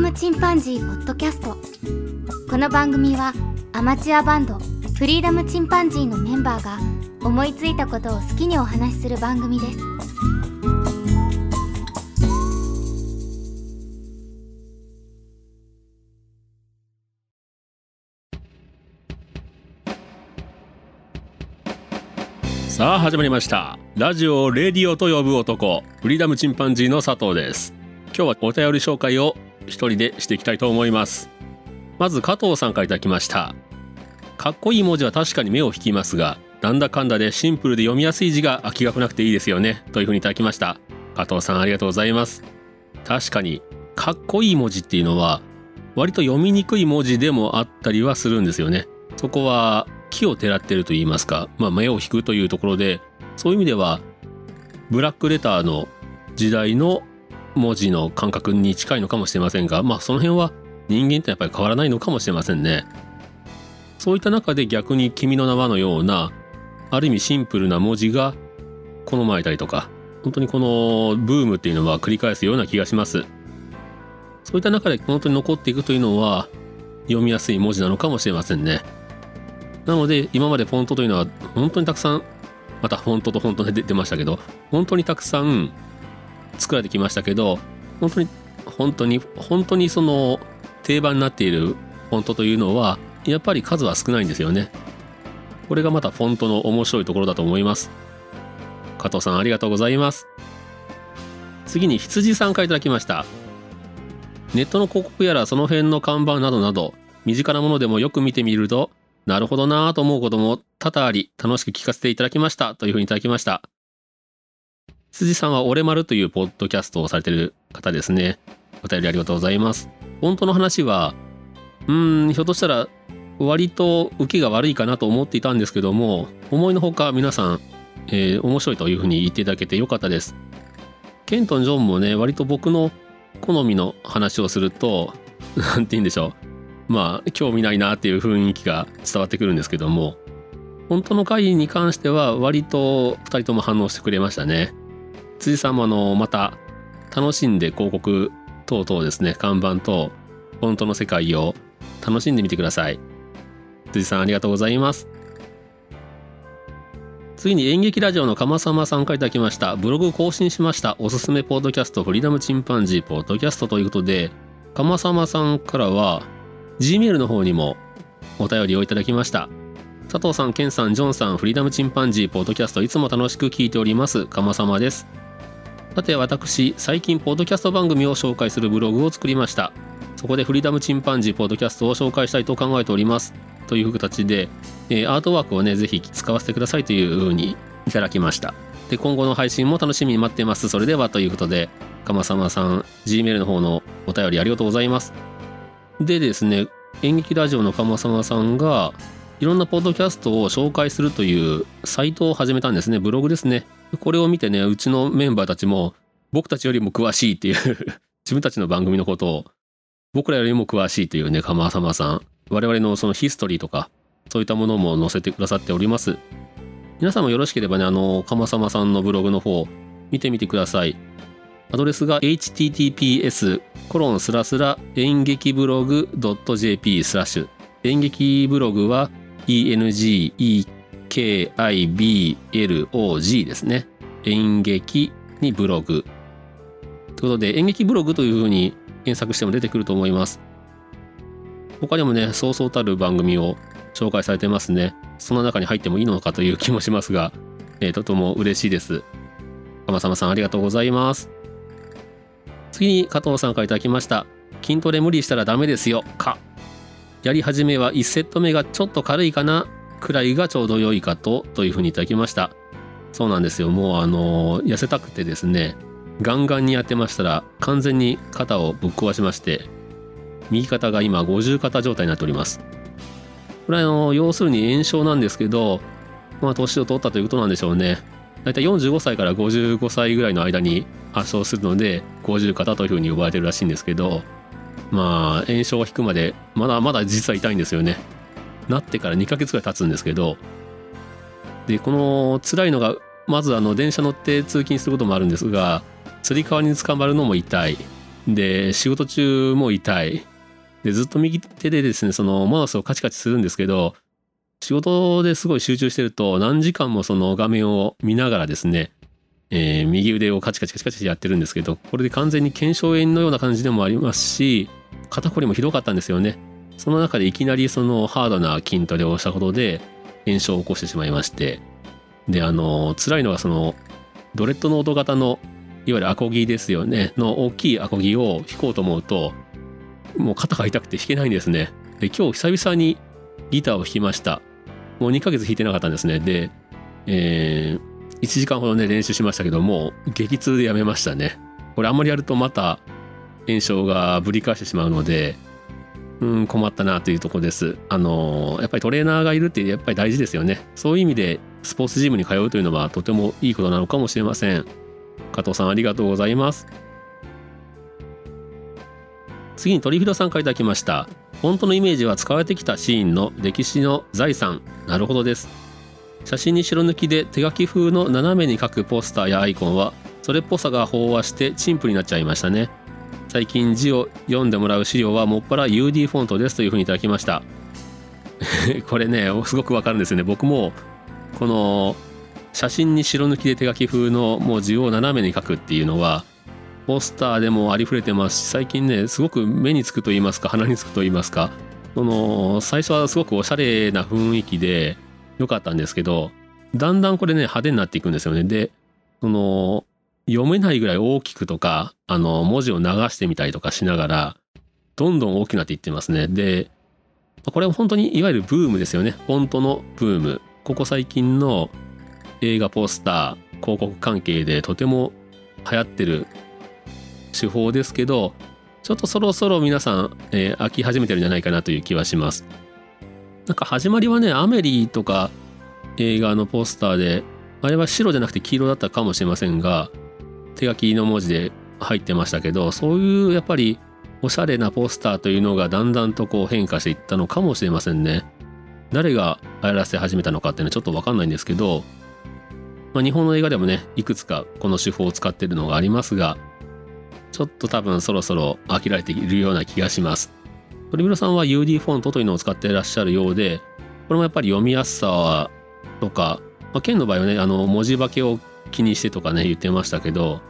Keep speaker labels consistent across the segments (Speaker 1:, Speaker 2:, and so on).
Speaker 1: ムチンパンジー」ポッドキャスト。この番組はアマチュアバンドフリーダムチンパンジーのメンバーが思いついたことを好きにお話しする番組です。
Speaker 2: さあ始まりました。ラジオをレディオと呼ぶ男フリーダムチンパンジーの佐藤です。今日はお便り紹介を一人でしていきたいと思います。まず加藤さんからいただきました。かっこいい文字は確かに目を引きますがなんだかんだでシンプルで読みやすい字が飽きが来なくていいですよね。というふうにいただきました。加藤さんありがとうございます。確かにかっこいい文字っていうのは割と読みにくい文字でもあったりはするんですよね。そこは木をてらってると言いますか、まあ、目を引くというところでそういう意味ではブラックレターの時代の文字の感覚に近いのかもしれませんがまあその辺は人間ってやっぱり変わらないのかもしれませんね。そういった中で逆に「君の名は」のようなある意味シンプルな文字が好まれたりとか本当にこのブームっていうのは繰り返すような気がします。そういった中で本当に残っていくというのは読みやすい文字なのかもしれませんね。なので今までフォントというのは本当にたくさんまたフォントとフォントで出ましたけど本当にたくさん作られてきましたけど本当に本当に本当にその定番になっているフォントというのはやっぱり数は少ないんですよね。これがまたフォントの面白いところだと思います。加藤さんありがとうございます。次に羊さんからいただきました。ネットの広告やらその辺の看板などなど身近なものでもよく見てみるとなるほどなぁと思うことも多々あり楽しく聞かせていただきました。というふうにいただきました。辻さんは俺丸というポッドキャストをされてる方ですね。お便りありがとうございます。本当の話は、うーん、ひょっとしたら割と受けが悪いかなと思っていたんですけども、思いのほか皆さん、えー、面白いというふうに言っていただけてよかったです。ケントン・ジョンもね、割と僕の好みの話をすると、何て言うんでしょう。まあ、興味ないなっていう雰囲気が伝わってくるんですけども、本当の回に関しては割と2人とも反応してくれましたね。辻さんもあのまた楽しんで広告等々ですね看板等フォントの世界を楽しんでみてください。辻さんありがとうございます。次に演劇ラジオの鎌様さまさんからいただきました。ブログ更新しました。おすすめポッドキャストフリーダムチンパンジーポッドキャストということで鎌様さまさんからは Gmail の方にもお便りをいただきました。佐藤さん、ケンさん、ジョンさん、フリーダムチンパンジーポッドキャストいつも楽しく聞いております。鎌様です。さて私最近ポッドキャスト番組を紹介するブログを作りました。そこでフリーダムチンパンジーポッドキャストを紹介したいと考えております。という形で、えー、アートワークをねぜひ使わせてくださいというふうにいただきました。で今後の配信も楽しみに待ってます。それではということでかまさまさん Gmail の方のお便りありがとうございます。でですね演劇ラジオのかまさまさんがいろんなポッドキャストを紹介するというサイトを始めたんですね。ブログですね。これを見てね、うちのメンバーたちも、僕たちよりも詳しいっていう 自分たちの番組のことを、僕らよりも詳しいというね、鎌様さん。我々のそのヒストリーとか、そういったものも載せてくださっております。皆さんもよろしければね、あの、鎌様さんのブログの方、見てみてください。アドレスが https コロンスラスラ演劇ブログ .jp スラッシュ演劇ブログは ENGEK KIBLOG ですね。演劇にブログ。ということで、演劇ブログというふうに検索しても出てくると思います。他にもね、そうそうたる番組を紹介されてますね。その中に入ってもいいのかという気もしますが、えー、とても嬉しいです。鎌様さんありがとうございます。次に加藤さんから頂きました。筋トレ無理したらダメですよ。か。やり始めは1セット目がちょっと軽いかなくらいがちょうど良いかとというふうにいただきました。そうなんですよ。もうあの痩せたくてですねガンガンにやってましたら完全に肩をぶっ壊しまして右肩が今50肩状態になっております。これはあの要するに炎症なんですけどまあ年を取ったということなんでしょうね。大体45歳から55歳ぐらいの間に発症するので50肩というふうに呼ばれてるらしいんですけどまあ炎症が引くまでまだまだ実は痛いんですよね。なってから2ヶ月ぐらい経つんですけどでこの辛いのがまずあの電車乗って通勤することもあるんですがつり革に捕まるのも痛い。で仕事中も痛い。でずっと右手でですねそのマウスをカチカチするんですけど仕事ですごい集中してると何時間もその画面を見ながらですね、えー、右腕をカチカチカチカチやってるんですけどこれで完全に腱鞘炎のような感じでもありますし肩こりもひどかったんですよね。その中でいきなりそのハードな筋トレをしたことで炎症を起こしてしまいましてであの辛いのはそのドレッドノート型のいわゆるアコギですよねの大きいアコギを弾こうと思うともう肩が痛くて弾けないんですね。で今日久々にギターを弾きました。もう2ヶ月弾いてなかったんですね。で、えー、1時間ほどね練習しましたけども激痛でやめましたね。これあんまりやるとまた炎症がぶり返してしまうのでうん困ったなというとこです。あのやっぱりトレーナーがいるってやっぱり大事ですよね。そういう意味でスポーツジムに通うというのはとてもいいことなのかもしれません。加藤さんありがとうございます。次に鳥広さんからいただきました。本当のイメージは使われてきたシーンの歴史の財産。なるほどです。写真に白抜きで手書き風の斜めに書くポスターやアイコンはそれっぽさが飽和して陳腐になっちゃいましたね。最近字を読んでもらう資料はもっぱら UD フォントですというふうにいただきました。これねすごくわかるんですよね。僕もこの写真に白抜きで手書き風の文字を斜めに書くっていうのはポスターでもありふれてますし最近ねすごく目につくと言いますか鼻につくと言いますかその最初はすごくおしゃれな雰囲気で良かったんですけどだんだんこれね派手になっていくんですよね。でその読めないぐらい大きくとかあの文字を流してみたりとかしながらどんどん大きくなっていってますね。でこれは本当にいわゆるブームですよね。フォントのブーム。ここ最近の映画ポスター広告関係でとても流行ってる手法ですけどちょっとそろそろ皆さん、えー、飽き始めてるんじゃないかなという気はします。なんか始まりはねアメリーとか映画のポスターであれは白じゃなくて黄色だったかもしれませんが手書きの文字で入ってましたけどそういうやっぱりおしゃれなポスターというのがだんだんとこう変化していったのかもしれませんね誰が流行らせ始めたのかっていうのはちょっと分かんないんですけど、まあ、日本の映画でもねいくつかこの手法を使ってるのがありますがちょっと多分そろそろ飽きられているような気がします。鳥室さんは UD フォントというのを使っていらっしゃるようで、これもやっぱり読みやすさとか、まあ、県の場合はね、あの文字化けを気にしてとかね、言ってましたけど、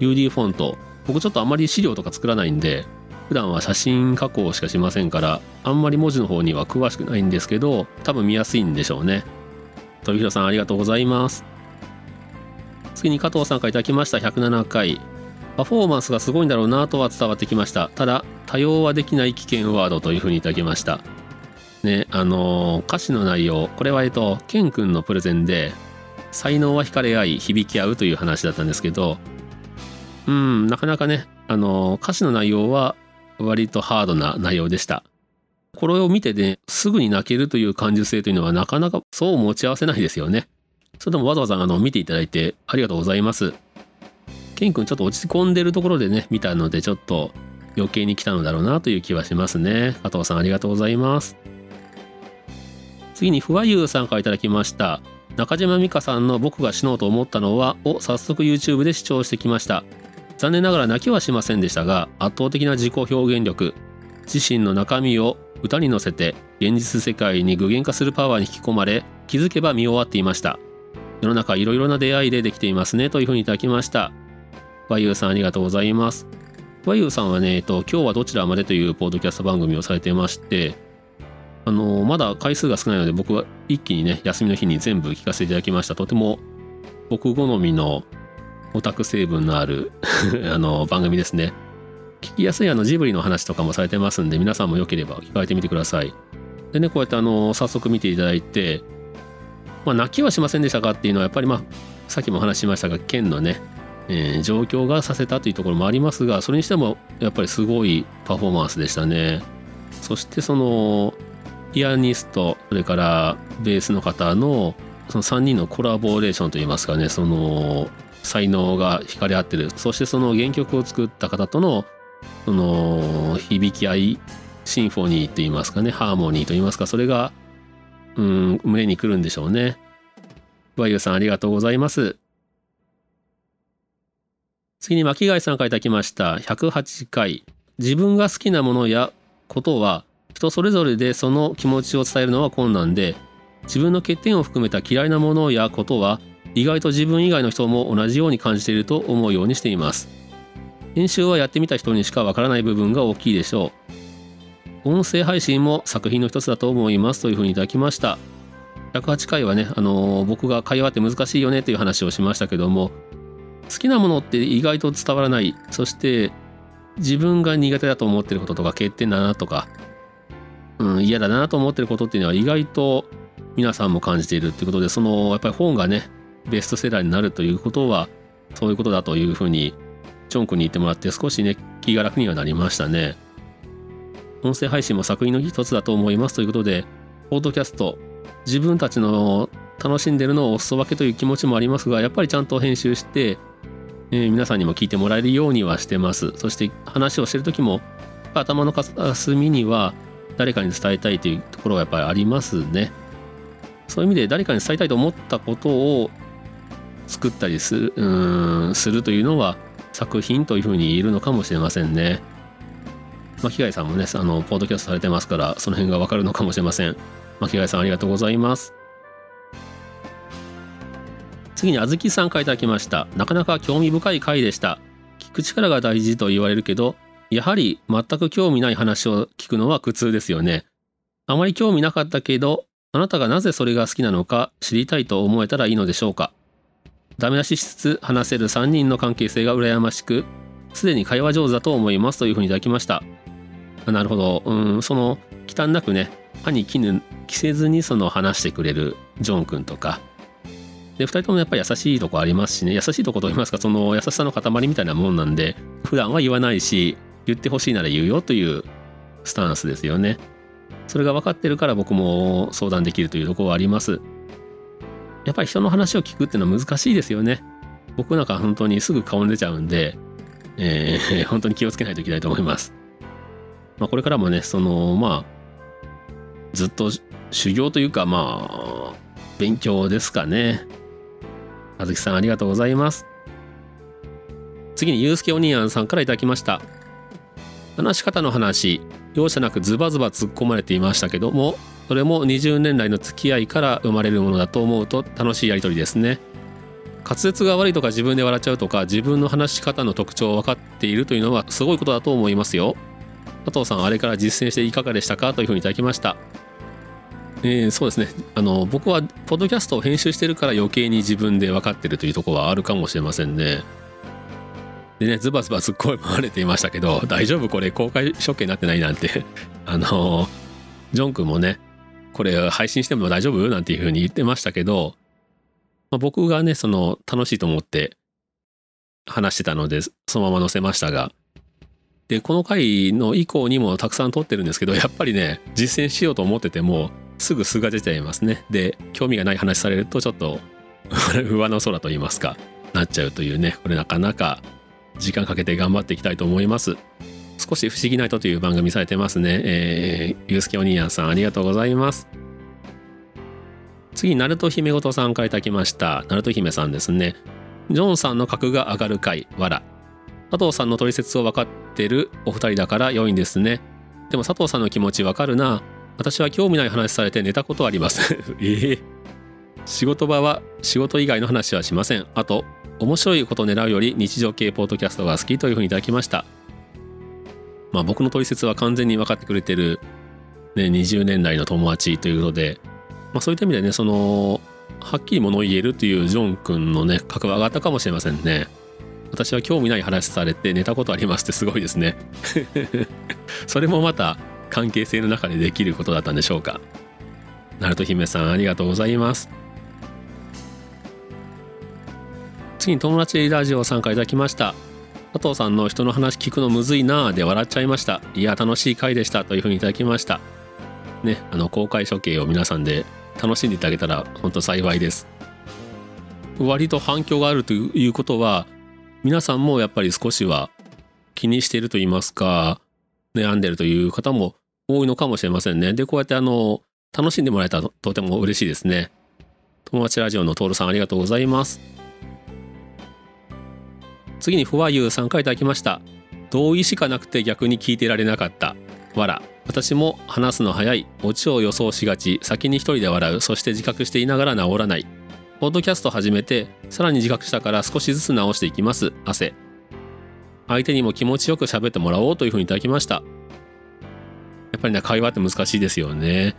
Speaker 2: UD フォント、僕ちょっとあまり資料とか作らないんで、普段は写真加工しかしませんから、あんまり文字の方には詳しくないんですけど、多分見やすいんでしょうね。鳥広さんありがとうございます。次に加藤さんから頂きました107回パフォーマンスがすごいんだろうなとは伝わってきましたただ多用はできない危険ワードというふうにいただきましたねあのー、歌詞の内容これはえっとケン君のプレゼンで才能は惹かれ合い響き合うという話だったんですけどうんなかなかねあの、歌詞の内容は割とハードな内容でした。これを見てねすぐに泣けるという感受性というのはなかなかそう持ち合わせないですよね。それでもわざわざあの見ていただいてありがとうございます。ケン君ちょっと落ち込んでるところでね見たのでちょっと余計に来たのだろうなという気はしますね。加藤さんありがとうございます。次にふわゆうさんから頂きました。中島美嘉さんの僕が死のうと思ったのはを早速 YouTube で視聴してきました。残念ながら泣きはしませんでしたが圧倒的な自己表現力自身の中身を歌に乗せて現実世界に具現化するパワーに引き込まれ気づけば見終わっていました。世の中いろいろな出会いでできていますねというふうにいただきました。和優さんありがとうございます。和優さんはね、えっと、今日はどちらまでというポッドキャスト番組をされてまして、あの、まだ回数が少ないので僕は一気にね、休みの日に全部聞かせていただきました。とても僕好みのオタク成分のある あの番組ですね。聞きやすいあのジブリの話とかもされてますんで、皆さんもよければ聞かれてみてください。でね、こうやってあの、早速見ていただいて、まあ、泣きはしませんでしたかっていうのは、やっぱりまあ、さっきも話しましたが、県のね、えー、状況がさせたというところもありますがそれにしてもやっぱりすごいパフォーマンスでしたねそしてそのピアニストそれからベースの方のその3人のコラボレーションといいますかねその才能が惹かれ合ってるそしてその原曲を作った方とのその響き合いシンフォニーといいますかねハーモニーといいますかそれがうん胸にくるんでしょうね。バイユさんありがとうございます。次に巻貝さんからいただきました108回自分が好きなものやことは人それぞれでその気持ちを伝えるのは困難で自分の欠点を含めた嫌いなものやことは意外と自分以外の人も同じように感じていると思うようにしています。編集はやってみた人にしかわからない部分が大きいでしょう。音声配信も作品の一つだと思いますというふうにいただきました。108回はね、あのー、僕が会話って難しいよねという話をしましたけども好きなものって意外と伝わらない。そして自分が苦手だと思ってることとか欠点だなとか、うん、嫌だなと思ってることっていうのは意外と皆さんも感じているっていうことでそのやっぱり本がねベストセラーになるということはそういうことだというふうにジョン君に言ってもらって少しね気が楽にはなりましたね。音声配信も作品の一つだと思いますということでポードキャスト自分たちの楽しんでるのをお裾分けという気持ちもありますがやっぱりちゃんと編集して、えー、皆さんにも聞いてもらえるようにはしてます。そして話をしてる時も頭の隅には誰かに伝えたいというところがやっぱりありますねそういう意味で誰かに伝えたいと思ったことを作ったりするうんするというのは作品というふうに言えるのかもしれませんね。巻貝さんもね、あの、ポッドキャストされてますから、その辺がわかるのかもしれません。巻貝さんありがとうございます。次にあずきさんからいただきました。なかなか興味深い回でした。聞く力が大事と言われるけど、やはり全く興味ない話を聞くのは苦痛ですよね。あまり興味なかったけど、あなたがなぜそれが好きなのか知りたいと思えたらいいのでしょうか。ダメ出ししつつ話せる3人の関係性が羨ましくすでに会話上手だと思いますというふうにいただきました。なるほど。うんその忌憚なくね歯に着せずにその話してくれるジョン君とか。で2人ともやっぱり優しいとこありますしね。優しいとこといいますかその優しさの塊みたいなもんなんで普段は言わないし言ってほしいなら言うよというスタンスですよねそれが分かってるから僕も相談できるというところはあります。やっぱり人の話を聞くっていうのは難しいですよね。僕なんか本当にすぐ顔に出ちゃうんで、えー、本当に気をつけないといけないと思います。まあ、これからもね、その、まあ、ずっと修行というか、まあ、勉強ですかね。あずきさんありがとうございます。次にゆうすけお兄やんさんから頂きました。話し方の話、容赦なくズバズバ突っ込まれていましたけどもそれも20年来の付き合いから生まれるものだと思うと楽しいやり取りですね。滑舌が悪いとか自分で笑っちゃうとか自分の話し方の特徴を分かっているというのはすごいことだと思いますよ。佐藤さんあれから実践していかがでしたかというふうにいただきました。えー、そうですね。あの僕はポッドキャストを編集してるから余計に自分で分かってるというところはあるかもしれませんね。でね、ズバズバすっごい回れていましたけど、大丈夫？これ公開処刑になってないなんて。あの、ジョン君もね、これ配信しても大丈夫？なんていうふうに言ってましたけど、まあ、僕がね、その、楽しいと思って話してたので、そのまま載せましたが、で、この回の以降にもたくさん撮ってるんですけど、やっぱりね、実践しようと思ってても、すぐ素が出ちゃいますね。で、興味がない話されると、ちょっと 上の空と言いますか、なっちゃうというね、これなかなか時間かけて頑張っていきたいと思います。少し不思議な人という番組されてますね。えー、ゆうすけお兄やんさんありがとうございます。次、ナルト姫ごとさんからいただきました。ナルト姫さんですね。ジョンさんの格が上がる回、わら。佐藤さんの取説を分かってるお二人だから良いんですね。でも佐藤さんの気持ちわかるな。私は興味ない話されて寝たことあります。え えー、仕事場は仕事以外の話はしません。あと、面白いことを狙うより日常系ポートキャストが好きというふうにいただきました。まあ僕の取説は完全に分かってくれてる、ね、20年来の友達ということで、まあそういった意味でね、その、はっきり物を言えるというジョン君のね、格は上がったかもしれませんね。私は興味ない話されて寝たことありますってすごいですね。それもまた関係性の中でできることだったんでしょうか。ナルト姫さんありがとうございます。次に友達ラジオ参加いただきました。佐藤さんの人の話聞くのむずいなぁ。で笑っちゃいました。いや楽しい回でしたというふうにいただきました。ねあの公開処刑を皆さんで楽しんでいただけたら本当幸いです。割と反響があるということは皆さんもやっぱり少しは気にしていると言いますか悩んでるという方も多いのかもしれませんね。でこうやってあの楽しんでもらえたらとても嬉しいですね。友達ラジオのトールさんありがとうございます。次にふわゆうさんからいただきました。同意しかなくて逆に聞いてられなかった。わら私も話すの早い。オチを予想しがち。先に一人で笑う。そして自覚していながら治らない。ポッドキャスト始めてさらに自覚したから少しずつ直していきます。汗。相手にも気持ちよく喋ってもらおうというふうにいただきました。やっぱりね会話って難しいですよね。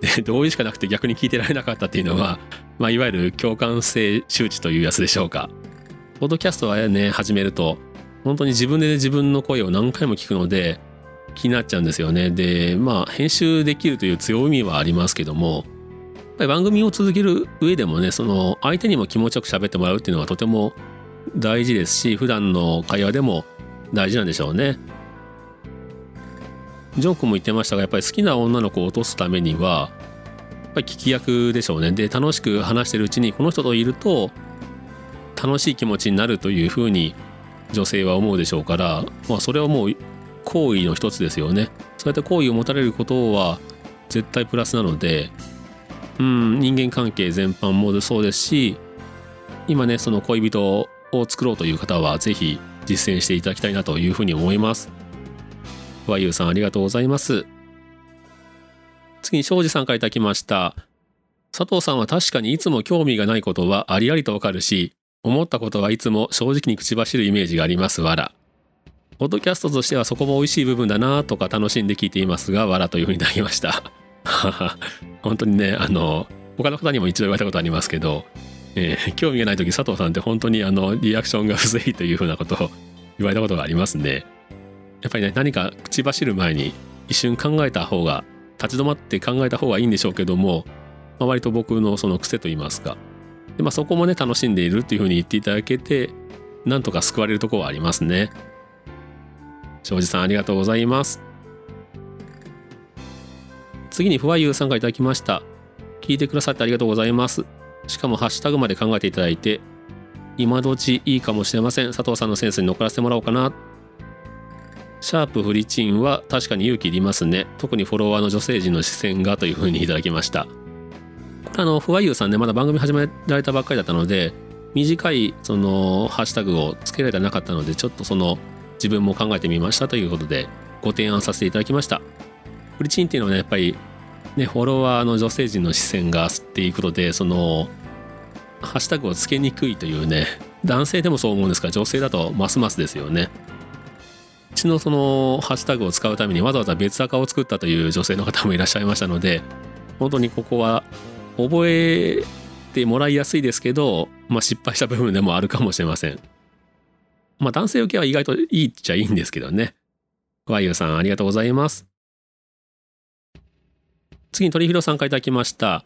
Speaker 2: で同意しかなくて逆に聞いてられなかったっていうのは、まあ、いわゆる共感性周知というやつでしょうか。ポッドキャストはね始めると本当に自分で自分の声を何回も聞くので気になっちゃうんですよねでまあ編集できるという強みはありますけどもぱり番組を続ける上でもねその相手にも気持ちよく喋ってもらうっていうのはとても大事ですし普段の会話でも大事なんでしょうね。ジョン君も言ってましたがやっぱり好きな女の子を落とすためにはやっぱり聞き役でしょうね。で楽しく話してるうちにこの人といると楽しい気持ちになるというふうに女性は思うでしょうから、まあ、それはもう好意の一つですよね。そうやって好意を持たれることは絶対プラスなのでうん、人間関係全般もそうですし今ねその恋人を作ろうという方は是非実践していただきたいなというふうに思います。和優さんありがとうございます。次に庄司さんから頂きました。佐藤さんは確かにいつも興味がないことはありありとわかるし、思ったことはいつも正直に口走るイメージがありますわら。ポッドキャストとしてはそこも美味しい部分だなとか楽しんで聞いていますが、わらというふうにいただきました。本当にねあの他の方にも一度言われたことありますけど、えー、興味がない時佐藤さんって本当にあのリアクションが不正というふうなことを言われたことがありますんでやっぱりね何か口走る前に一瞬考えた方が立ち止まって考えた方がいいんでしょうけども、まあ、割と僕のその癖と言いますかで、まあ、そこもね楽しんでいるっていうふうに言っていただけてなんとか救われるとこはありますね庄司さんありがとうございます次にふわゆうさんがいただきました。聞いてくださってありがとうございます。しかもハッシュタグまで考えていただいて、今どちいいかもしれません。佐藤さんのセンスに乗っからせてもらおうかな。シャープフリチンは確かに勇気いりますね。特にフォロワーの女性陣の視線がというふうにいただきました。あの、ふわゆうさんね、まだ番組始められたばっかりだったので、短いそのハッシュタグをつけられてなかったので、ちょっとその自分も考えてみましたということで、ご提案させていただきました。フリチンっていうのはねやっぱりねフォロワーの女性陣の視線がっていうことでそのハッシュタグをつけにくいというね男性でもそう思うんですが女性だとますますですよねうちのそのハッシュタグを使うためにわざわざ別アカを作ったという女性の方もいらっしゃいましたので本当にここは覚えてもらいやすいですけど、まあ、失敗した部分でもあるかもしれません。まあ男性受けは意外といいっちゃいいんですけどね。ワイユさんありがとうございます。次に鳥広さんからいただきました。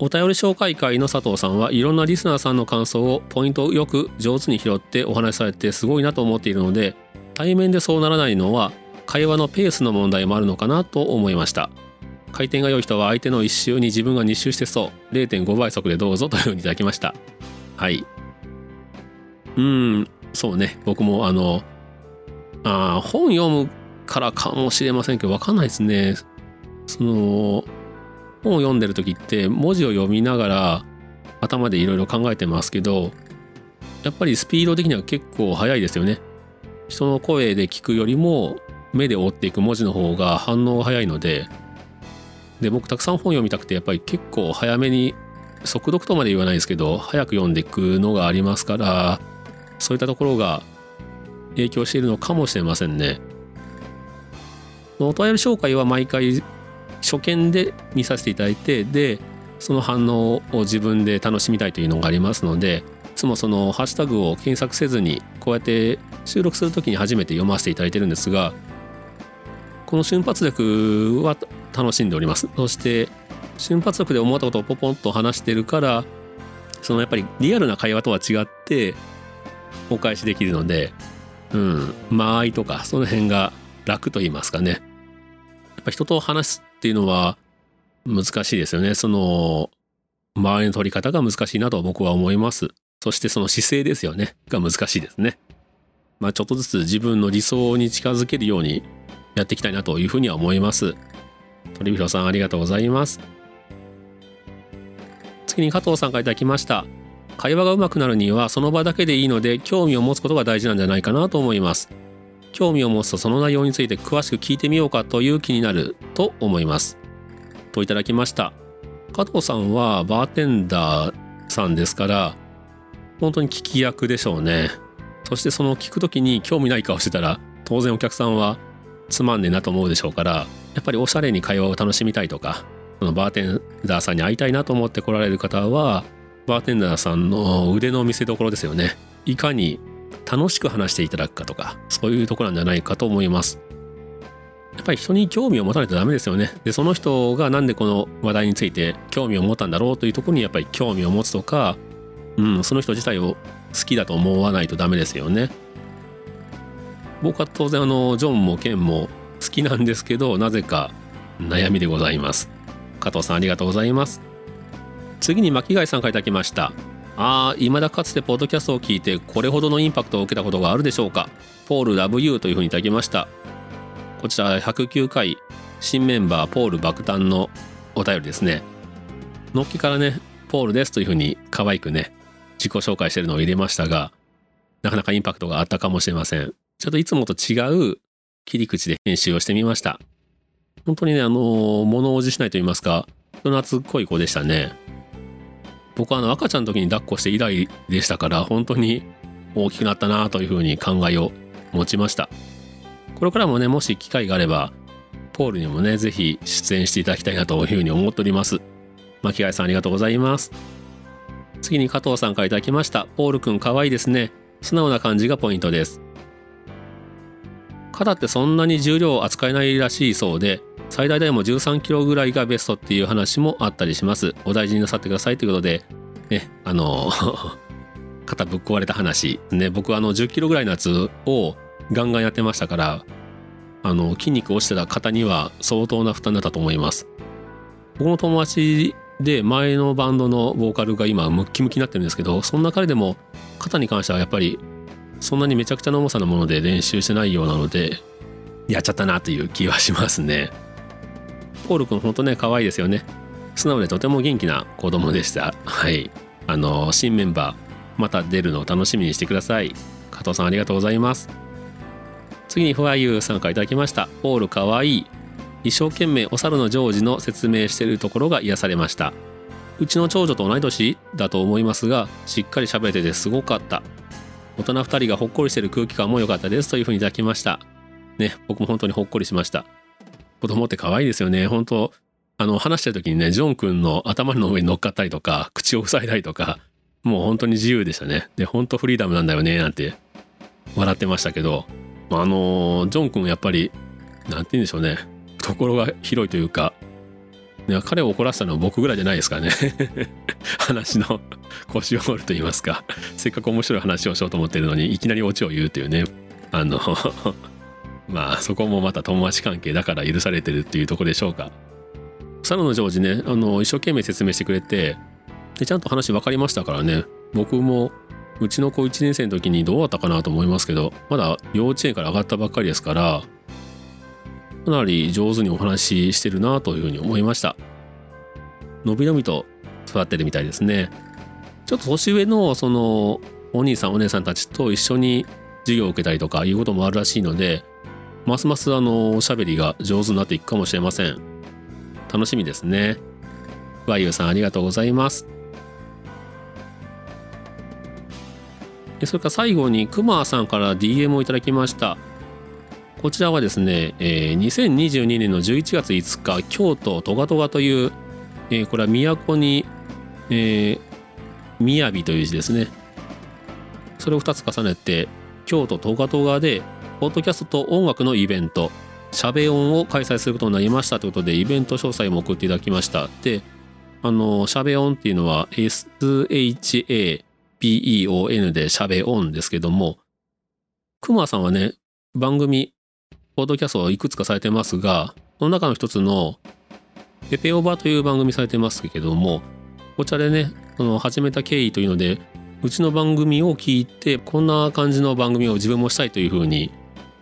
Speaker 2: お便り紹介会の佐藤さんはいろんなリスナーさんの感想をポイントよく上手に拾ってお話しされてすごいなと思っているので対面でそうならないのは会話のペースの問題もあるのかなと思いました。回転が良い人は相手の1周に自分が2周してそう。0.5倍速でどうぞというふうにいただきました。はい。うんそうね。僕もあのあ本読むからかもしれませんけど分かんないですね。その本を読んでる時って文字を読みながら頭でいろいろ考えてますけどやっぱりスピード的には結構速いですよね。人の声で聞くよりも目で追っていく文字の方が反応が早いのでで僕たくさん本読みたくてやっぱり結構早めに速読とまで言わないですけど早く読んでいくのがありますからそういったところが影響しているのかもしれませんね。お便り紹介は毎回初見で見させていただいてでその反応を自分で楽しみたいというのがありますのでいつもそのハッシュタグを検索せずにこうやって収録する時に初めて読ませていただいてるんですがこの瞬発力は楽しんでおりますそして瞬発力で思ったことをポポンと話してるからそのやっぱりリアルな会話とは違ってお返しできるのでうん間合いとかその辺が楽と言いますかねやっぱ人と話すっていうのは難しいですよね。その、周りの取り方が難しいなと僕は思います。そしてその姿勢ですよね。が難しいですね。まあちょっとずつ自分の理想に近づけるようにやっていきたいなというふうには思います。鳥広さんありがとうございます。次に加藤さんから頂きました。会話が上手くなるにはその場だけでいいので興味を持つことが大事なんじゃないかなと思います興味を持つとその内容について詳しく聞いてみようかという気になると思いますといただきました加藤さんはバーテンダーさんですから本当に聞き役でしょうねそしてその聞く時に興味ない顔してたら当然お客さんはつまんねえなと思うでしょうからやっぱりおしゃれに会話を楽しみたいとかそのバーテンダーさんに会いたいなと思って来られる方はバーテンダーさんの腕の見せ所ですよね。いかに楽しく話していただくかとかそういうとこなんじゃないかと思います。やっぱり人に興味を持たないとダメですよね。でその人がなんでこの話題について興味を持ったんだろうというところにやっぱり興味を持つとか、うん、その人自体を好きだと思わないとダメですよね。僕は当然あのジョンもケンも好きなんですけどなぜか悩みでございます。加藤さんありがとうございます。次に巻貝さんからいただきました。ああ未だかつてポッドキャストを聞いてこれほどのインパクトを受けたことがあるでしょうか。ポールラブユーというふうにいただきました。こちら109回新メンバーポール爆誕のお便りですね。のっけからねポールですというふうに可愛くね自己紹介してるのを入れましたがなかなかインパクトがあったかもしれません。ちょっといつもと違う切り口で編集をしてみました。本当にねあの物おじしないと言いますか人懐っこい子でしたね。僕はあの赤ちゃんの時に抱っこして以来でしたから本当に大きくなったなというふうに考えを持ちました。これからもねもし機会があればポールにもね是非出演していただきたいなというふうに思っております。巻貝さんありがとうございます。次に加藤さんから頂きました。ポールくんかわいいですね。素直な感じがポイントです。肩ってそんなに重量を扱えないらしいそうで最大でも13キロぐらいがベストっていう話もあったりします。お大事になさってくださいということで、ね、あの 肩ぶっ壊れた話、ね、僕はあの10キロぐらいのやつをガンガンやってましたから、あの筋肉落ちてた方には相当な負担だったと思います。僕の友達で前のバンドのボーカルが今ムッキムキになってるんですけど、そんな彼でも肩に関してはやっぱりそんなにめちゃくちゃな重さのもので練習してないようなので、やっちゃったなという気はしますね。ポール君本当ね可愛いですよね。素直でとても元気な子供でした。はい。あの新メンバーまた出るのを楽しみにしてください。加藤さんありがとうございます。次にフワユーさんからいただきました。ポール可愛い。一生懸命お猿のジョージの説明しているところが癒されました。うちの長女と同い年だと思いますがしっかり喋れててすごかった。大人2人がほっこりしてる空気感も良かったですというふうにいただきましたね僕も本当にほっこりしました子供って可愛いですよね。本当あの、話してる時にね、ジョン君の頭の上に乗っかったりとか、口を塞いだりとか、もう本当に自由でしたね。で、本当フリーダムなんだよね、なんて笑ってましたけど、あの、ジョン君やっぱり、なんて言うんでしょうね。ところが広いというか、彼を怒らせたのは僕ぐらいじゃないですかね。話の腰を折ると言いますか、せっかく面白い話をしようと思ってるのに、いきなりオチを言うというね、あの まあそこもまた友達関係だから許されてるっていうとこでしょうか。サロのジョージねあの一生懸命説明してくれてでちゃんと話分かりましたからね僕もうちの子1年生の時にどうだったかなと思いますけどまだ幼稚園から上がったばっかりですからかなり上手にお話ししてるなというふうに思いました。のびのびと育ってるみたいですね。ちょっと年上のそのお兄さんお姉さんたちと一緒に授業を受けたりとかいうこともあるらしいのでますますあのおしゃべりが上手になっていくかもしれません。楽しみですね。ワイユさんありがとうございます。それから最後にくまさんから DM をいただきました。こちらはですね、えー、2022年の11月5日京都トガトガという、えー、これは都に、えー、雅という字ですねそれを2つ重ねて京都トガトガでポッドキャストと音楽のイベント、しゃべ音を開催することになりましたということで、イベント詳細も送っていただきました。で、あの、しゃべ音っていうのは SHABEON でしゃべ音ですけども、くまさんはね、番組、ポッドキャストをいくつかされてますが、その中の一つの、ペペオバという番組されてますけども、こちらでね、その始めた経緯というので、うちの番組を聞いて、こんな感じの番組を自分もしたいというふうに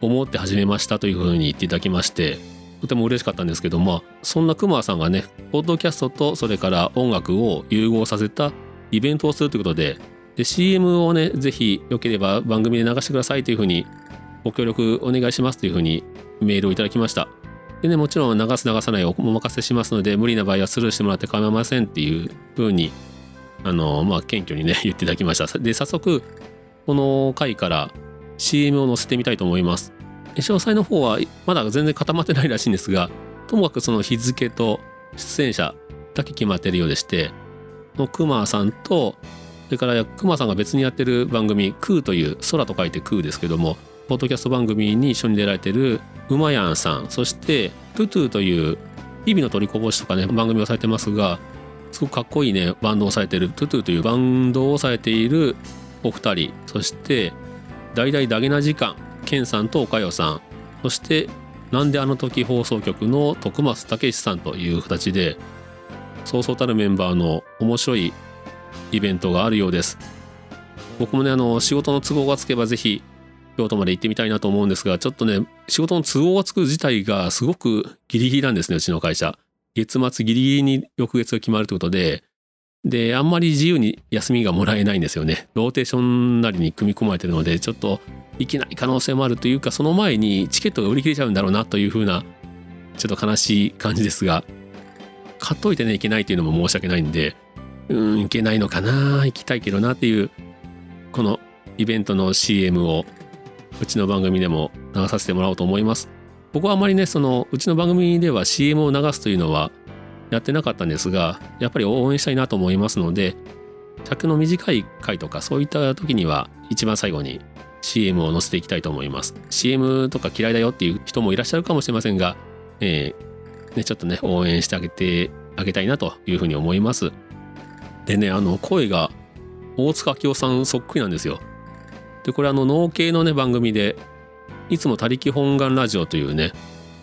Speaker 2: 思って始めましたというふうに言っていただきましてとても嬉しかったんですけどもそんな熊さんがねポッドキャストとそれから音楽を融合させたイベントをするということでで CM をねぜひよければ番組で流してくださいというふうにご協力お願いしますというふうにメールをいただきました。でねもちろん流す流さないお任せしますので無理な場合はスルーしてもらって構いませんっていうふうにあのまあ謙虚にね 言っていただきました。で早速この回から CM を載せてみたいと思います。詳細の方はまだ全然固まってないらしいんですがともかくその日付と出演者だけ決まっているようでしてのクマさんとそれからクマさんが別にやってる番組「クー」という空と書いて「クー」ですけどもポッドキャスト番組に一緒に出られてるうまやんさんそしてトゥトゥという日々の取りこぼしとかね番組をされてますがすごくかっこいいねバンドをされてるトゥトゥというバンドをされているお二人そして大々ダゲな時間ケンさんとおかよさんそしてなんであの時放送局の徳松武さんという形でそうそうたるメンバーの面白いイベントがあるようです。僕もねあの仕事の都合がつけばぜひ京都まで行ってみたいなと思うんですがちょっとね仕事の都合がつく自体がすごくギリギリなんですねうちの会社。月末ギリギリに翌月が決まるということで。であんまり自由に休みがもらえないんですよね。ローテーションなりに組み込まれてるのでちょっと行けない可能性もあるというかその前にチケットが売り切れちゃうんだろうなというふうなちょっと悲しい感じですが。買っといてねいけないっていうのも申し訳ないんでうんいけないのかな行きたいけどなっていうこのイベントの CM をうちの番組でも流させてもらおうと思います。僕はあまりねそのうちの番組では CM を流すというのはやってなかったんですがやっぱり応援したいなと思いますので尺の短い回とかそういった時には一番最後に CM を載せていきたいと思います。CM とか嫌いだよっていう人もいらっしゃるかもしれませんが、えーね、ちょっとね応援してあげてあげたいなというふうに思います。でねあの声が大塚明夫さんそっくりなんですよ。でこれあの農系のね番組でいつも他力本願ラジオというね、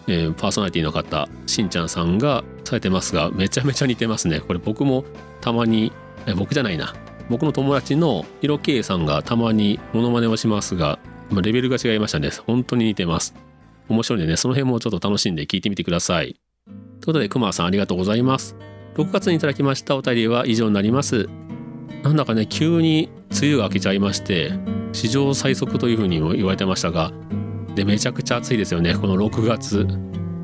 Speaker 2: えー、パーソナリティの方しんちゃんさんがされてますがめちゃめちゃ似てますね。これ僕もたまにえ僕じゃないな。僕の友達のヒロケイさんがたまにモノマネをしますが、レベルが違いましたね。本当に似てます。面白いんでねその辺もちょっと楽しんで聞いてみてください。ということでくまさんありがとうございます。6月にいただきましたお便りは以上になります。なんだかね急に梅雨が明けちゃいまして史上最速というふうにも言われてましたがでめちゃくちゃ暑いですよね。この6月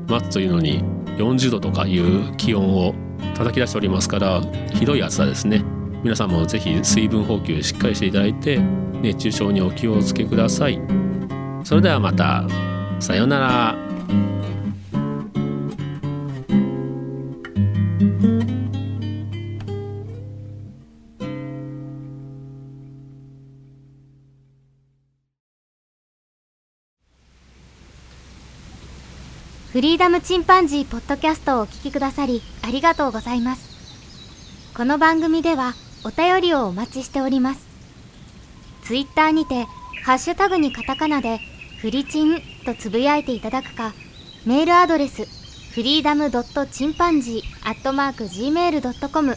Speaker 2: 末というのに40度とかいう気温を叩き出しておりますからひどい暑さですね。皆さんもぜひ水分補給しっかりしていただいて熱中症にお気をつけください。それではまた。さようなら。
Speaker 1: フリーダムチンパンジーポッドキャストをお聞きくださりありがとうございます。この番組ではお便りをお待ちしております。ツイッターにてハッシュタグにカタカナでフリチンとつぶやいていただくかメールアドレスフリーダムドットチンパンジーアットマーク Gmail.com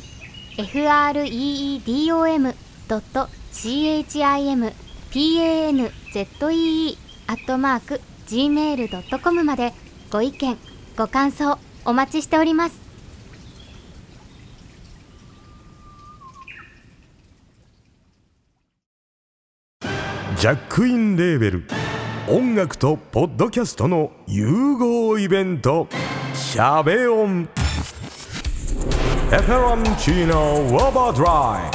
Speaker 1: freedom ドット chimpanzee アットマーク gmail.com までご意見ご感想お待ちしております。
Speaker 3: ジャックインレーベル音楽とポッドキャストの融合イベント「シャベオン」「エフェロンチーノウォーバードライ」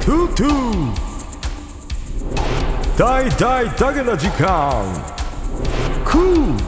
Speaker 3: 「トゥトゥ」「大大だけな時間」「クー」「